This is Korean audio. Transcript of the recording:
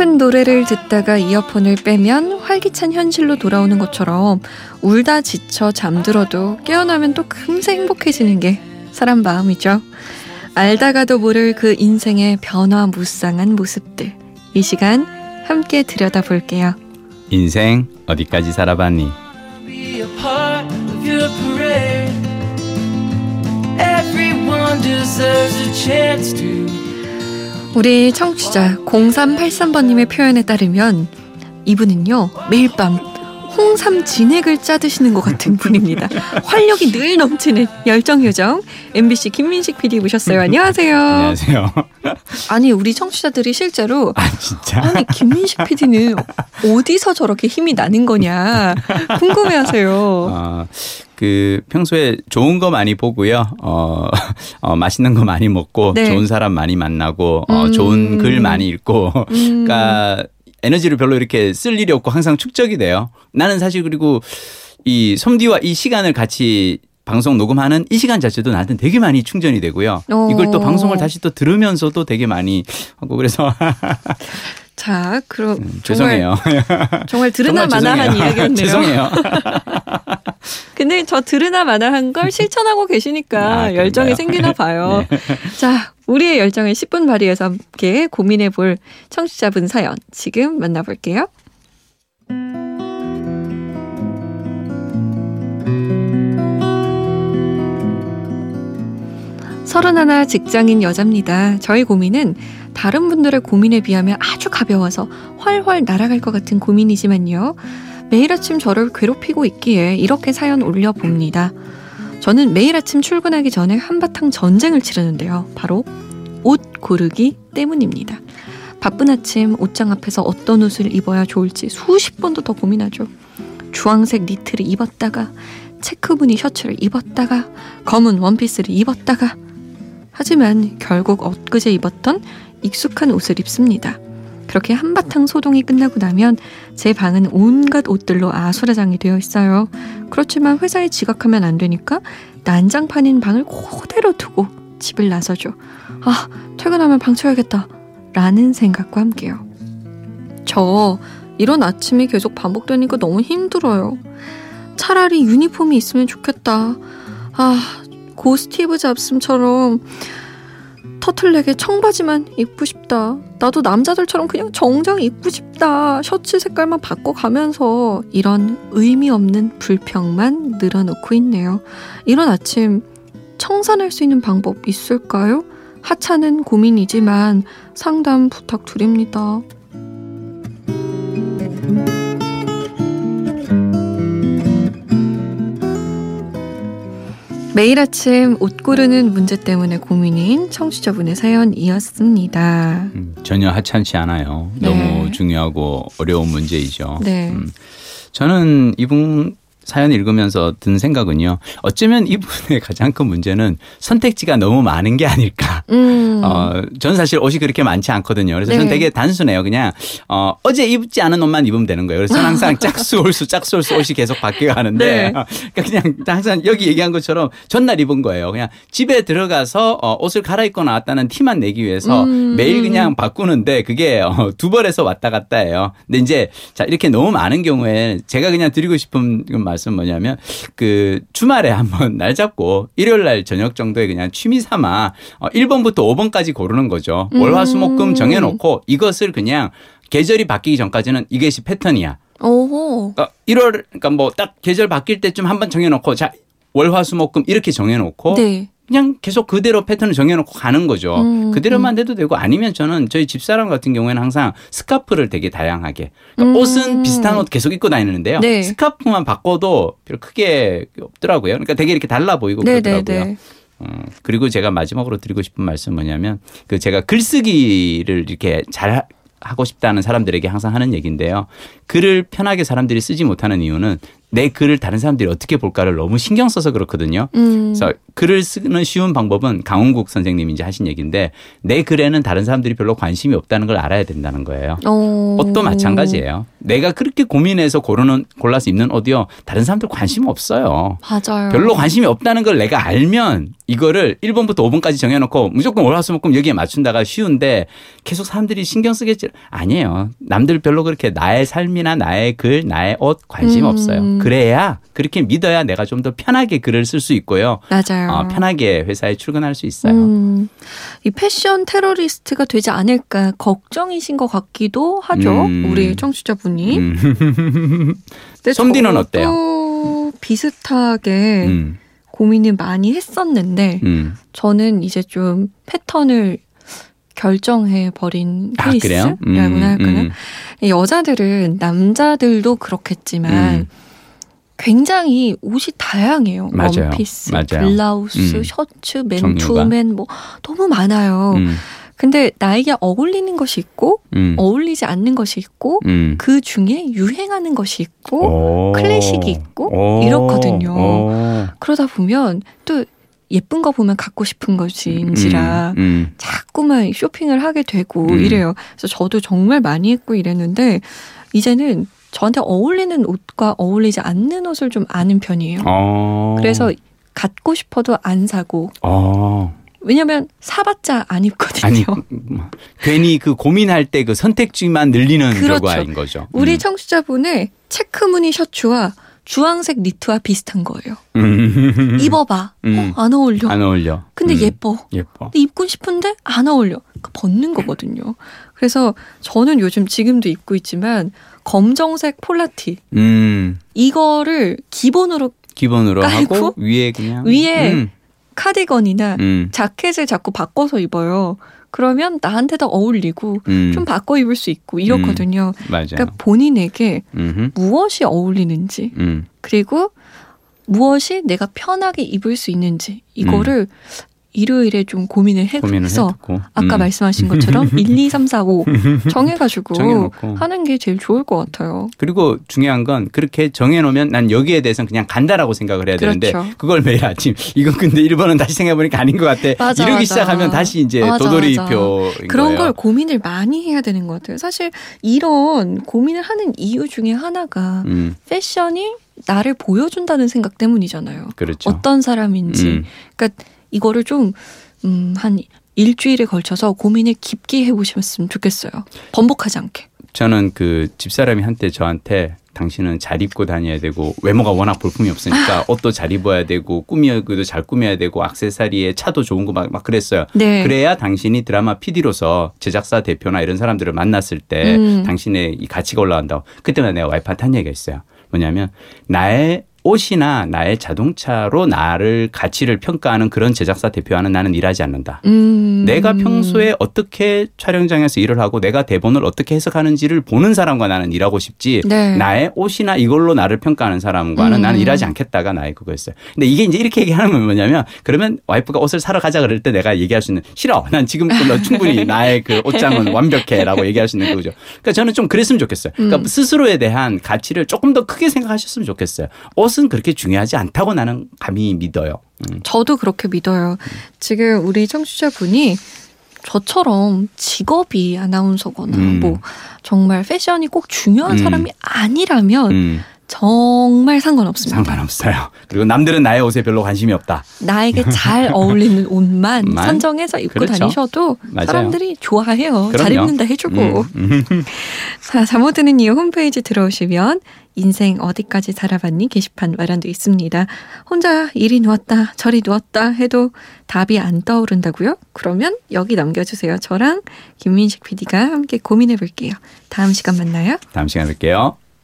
슬픈 노래를 듣다가 이어폰을 빼면 활기찬 현실로 돌아오는 것처럼 울다 지쳐 잠들어도 깨어나면 또 금세 행복해지는 게 사람 마음이죠. 알다가도 모를 그 인생의 변화무쌍한 모습들. 이 시간 함께 들여다볼게요. 인생 어디까지 살아봤니? 우리 청취자 0383번님의 표현에 따르면 이분은요 매일 밤 홍삼 진액을 짜드시는 것 같은 분입니다. 활력이 늘 넘치는 열정 요정 MBC 김민식 PD 모셨어요. 안녕하세요. 안녕하세요. 아니 우리 청취자들이 실제로 아 진짜 아니 김민식 PD는 어디서 저렇게 힘이 나는 거냐 궁금해하세요. 어, 그 평소에 좋은 거 많이 보고요. 어, 어 맛있는 거 많이 먹고 네. 좋은 사람 많이 만나고 어, 음. 좋은 글 많이 읽고 음. 그러니까 에너지를 별로 이렇게 쓸 일이 없고 항상 축적이 돼요. 나는 사실 그리고 이 솜디와 이 시간을 같이 방송 녹음하는 이 시간 자체도 나한테 되게 많이 충전이 되고요. 어. 이걸 또 방송을 다시 또 들으면서도 되게 많이 하고 그래서 자 그럼 음, 죄송해요. 정말 들으나 정말 마나한 죄송해요. 이야기였네요. 죄송해요. 근데 저 들으나 마나한 걸 실천하고 계시니까 아, 열정이? 생기나 봐요. 자, 우리의 열정을 10분 발휘해서 함께 고민해 볼 청취자분 사연 지금 만나볼게요. 서른하나 직장인 여자입니다. 저희 고민은 다른 분들의 고민에 비하면 아주 가벼워서 훨훨 날아갈 것 같은 고민이지만요. 매일 아침 저를 괴롭히고 있기에 이렇게 사연 올려봅니다. 저는 매일 아침 출근하기 전에 한바탕 전쟁을 치르는데요. 바로 옷 고르기 때문입니다. 바쁜 아침 옷장 앞에서 어떤 옷을 입어야 좋을지 수십 번도 더 고민하죠. 주황색 니트를 입었다가 체크 무늬 셔츠를 입었다가 검은 원피스를 입었다가 하지만 결국 엊그제 입었던 익숙한 옷을 입습니다. 그렇게 한바탕 소동이 끝나고 나면 제 방은 온갖 옷들로 아수라장이 되어 있어요. 그렇지만 회사에 지각하면 안 되니까 난장판인 방을 그대로 두고 집을 나서죠. 아, 퇴근하면 방 쳐야겠다. 라는 생각과 함께요. 저 이런 아침이 계속 반복되니까 너무 힘들어요. 차라리 유니폼이 있으면 좋겠다. 아, 고 스티브 잡스처럼 터틀넥에 청바지만 입고 싶다. 나도 남자들처럼 그냥 정장 입고 싶다. 셔츠 색깔만 바꿔가면서 이런 의미 없는 불평만 늘어놓고 있네요. 이런 아침 청산할 수 있는 방법 있을까요? 하찮은 고민이지만 상담 부탁드립니다. 매일 아침 옷 고르는 문제 때문에 고민인 청취자분의 사연이었습니다. 음, 전혀 하찮지 않아요. 네. 너무 중요하고 어려운 문제이죠. 네. 음, 저는 이분 사연 읽으면서 든 생각은요. 어쩌면 이분의 가장 큰 문제는 선택지가 너무 많은 게 아닐까. 음. 어, 저는 사실 옷이 그렇게 많지 않거든요. 그래서 저는 네. 되게 단순해요. 그냥, 어, 어제 입지 않은 옷만 입으면 되는 거예요. 그래서 저는 항상 짝수, 올수, 짝수, 올수 옷이 계속 바뀌어 가는데. 네. 그러니까 그냥 항상 여기 얘기한 것처럼 전날 입은 거예요. 그냥 집에 들어가서 어, 옷을 갈아입고 나왔다는 티만 내기 위해서 음. 매일 그냥 바꾸는데 그게 어, 두 벌에서 왔다 갔다 해요. 근데 이제 자, 이렇게 너무 많은 경우에 제가 그냥 드리고 싶은 그 말씀 뭐냐면 그 주말에 한번 날 잡고 일요일 날 저녁 정도에 그냥 취미 삼아 어, 1번부터 5번까지 고르는 거죠. 음. 월화수목금 정해놓고 이것을 그냥 계절이 바뀌기 전까지는 이것이 패턴이야. 오. 그러니까 1월 그러니까 뭐 딱 계절 바뀔 때쯤 한번 정해놓고 자 월화수목금 이렇게 정해놓고 네. 그냥 계속 그대로 패턴을 정해놓고 가는 거죠. 음, 그대로만 돼도 되고 아니면 저는 저희 집사람 같은 경우에는 항상 스카프를 되게 다양하게 그러니까 음. 옷은 비슷한 옷 계속 입고 다니는데요. 네. 스카프만 바꿔도 별 크게 없더라고요. 그러니까 되게 이렇게 달라 보이고 네, 네, 그러더라고요. 네. 음, 그리고 제가 마지막으로 드리고 싶은 말씀 뭐냐면 그 제가 글쓰기를 이렇게 잘 하- 하고 싶다는 사람들에게 항상 하는 얘기인데요. 글을 편하게 사람들이 쓰지 못하는 이유는 내 글을 다른 사람들이 어떻게 볼까를 너무 신경 써서 그렇거든요. 음. 그래서 글을 쓰는 쉬운 방법은 강원국 선생님이 이제 하신 얘기인데 내 글에는 다른 사람들이 별로 관심이 없다는 걸 알아야 된다는 거예요. 어. 옷도 마찬가지예요. 내가 그렇게 고민해서 고르는 골라서 입는 옷이요. 다른 사람들 관심 없어요. 맞아요. 별로 관심이 없다는 걸 내가 알면 이거를 1번부터 5번까지 정해놓고 무조건 월화수목금 여기에 맞춘다가 쉬운데 계속 사람들이 신경 쓰겠지 아니에요. 남들 별로 그렇게 나의 삶이나 나의 글, 나의 옷 관심 음. 없어요. 그래야 그렇게 믿어야 내가 좀 더 편하게 글을 쓸 수 있고요. 맞아요. 어, 편하게 회사에 출근할 수 있어요. 음, 이 패션 테러리스트가 되지 않을까 걱정이신 것 같기도 하죠. 음. 우리 청취자분이. 음. 솜디는 어때요? 비슷하게 음. 고민을 많이 했었는데 음. 저는 이제 좀 패턴을 결정해 버린 아, 그래요? 케이스라고 음, 할까요? 음. 여자들은 남자들도 그렇겠지만 음. 굉장히 옷이 다양해요. 맞아요. 원피스, 맞아요. 블라우스, 음. 셔츠. 맨투맨 뭐 너무 많아요. 음. 근데 나에게 어울리는 것이 있고 음. 어울리지 않는 것이 있고 음. 그 중에 유행하는 것이 있고 오. 클래식이 있고 오. 이렇거든요. 오. 그러다 보면 또 예쁜 거 보면 갖고 싶은 것인지라 음, 음. 자꾸만 쇼핑을 하게 되고 음. 이래요. 그래서 저도 정말 많이 했고 이랬는데 이제는 저한테 어울리는 옷과 어울리지 않는 옷을 좀 아는 편이에요. 어. 그래서 갖고 싶어도 안 사고 어. 왜냐면 사봤자 안 입거든요. 아니 음, 괜히 그 고민할 때 그 선택지만 늘리는 그렇죠. 결과인 거죠. 우리 음. 청취자분의 체크무늬 셔츠와 주황색 니트와 비슷한 거예요. 음. 입어봐. 음. 어, 안 어울려. 안 어울려. 근데 음. 예뻐. 예뻐. 근데 입고 싶은데 안 어울려. 그러니까 벗는 거거든요. 그래서 저는 요즘 지금도 입고 있지만 검정색 폴라티 음. 이거를 기본으로 기본으로 깔고 하고 위에 그냥 위에 음. 카디건이나 음. 자켓을 자꾸 바꿔서 입어요. 그러면 나한테 더 어울리고 음. 좀 바꿔 입을 수 있고 이렇거든요. 맞아요. 그러니까 본인에게 음흠. 무엇이 어울리는지 음. 그리고 무엇이 내가 편하게 입을 수 있는지 이거를 일요일에 좀 고민을 해- 고민을 해서 해두고 아까 음. 말씀하신 것처럼 1, 2, 3, 4, 5 정해가지고 정해놓고. 하는 게 제일 좋을 것 같아요. 그리고 중요한 건 그렇게 정해놓으면 난 여기에 대해서는 그냥 간다라고 생각을 해야 되는데 그렇죠. 그걸 매일 아침 이건 근데 1번은 다시 생각해보니까 아닌 것 같아 맞아, 이러기 맞아. 시작하면 다시 이제 맞아, 도돌이표인 그런 거예요. 걸 고민을 많이 해야 되는 것 같아요. 사실 이런 고민을 하는 이유 중에 하나가 음, 패션이 나를 보여준다는 생각 때문이잖아요. 그렇죠. 어떤 사람인지. 음. 그러니까 이거를 좀, 음, 한 일주일에 걸쳐서 고민을 깊게 해보셨으면 좋겠어요. 번복하지 않게. 저는 그 집사람이 한때 저한테 당신은 잘 입고 다녀야 되고 외모가 워낙 볼품이 없으니까 옷도 잘 입어야 되고 꾸미기도 잘 꾸며야 되고 액세서리에 차도 좋은 거 막 막 그랬어요. 네. 그래야 당신이 드라마 PD로서 제작사 대표나 이런 사람들을 만났을 때 음. 당신의 이 가치가 올라간다고. 그때마다 내가 와이프한테 한 얘기가 있어요. 뭐냐면 나의 옷이나 나의 자동차로 나를 가치를 평가하는 그런 제작사 대표와는 나는 일하지 않는다. 음. 내가 평소에 어떻게 촬영장에서 일을 하고 내가 대본을 어떻게 해석하는지를 보는 사람과 나는 일하고 싶지 네. 나의 옷이나 이걸로 나를 평가하는 사람과는 음. 나는 일하지 않겠다가 나의 그거였어요. 근데 이게 이제 이렇게 얘기하는 건 뭐냐면 그러면 와이프가 옷을 사러 가자 그럴 때 내가 얘기할 수 있는 싫어. 난 지금 너 충분히 나의 그 옷장은 완벽해라고 얘기할 수 있는 거죠. 그러니까 저는 좀 그랬으면 좋겠어요. 그러니까 음. 스스로에 대한 가치를 조금 더 크게 생각하셨으면 좋겠어요. 옷은 그렇게 중요하지 않다고 나는 감히 믿어요. 음. 저도 그렇게 믿어요. 지금 우리 청취자분이 저처럼 직업이 아나운서거나 음. 뭐 정말 패션이 꼭 중요한 음. 사람이 아니라면 음, 정말 상관없습니다. 상관없어요. 그리고 남들은 나의 옷에 별로 관심이 없다. 나에게 잘 어울리는 옷만 만? 선정해서 입고 그렇죠. 다니셔도 맞아요. 사람들이 좋아해요. 잘 그럼요. 입는다 해주고. 자, 잠못 드는 이유 홈페이지 들어오시면 인생 어디까지 살아봤니 게시판 마련돼 있습니다. 혼자 이리 누웠다 저리 누웠다 해도 답이 안 떠오른다고요? 그러면 여기 남겨주세요. 저랑 김민식 PD가 함께 고민해 볼게요. 다음 시간 만나요. 다음 시간에 뵐게요.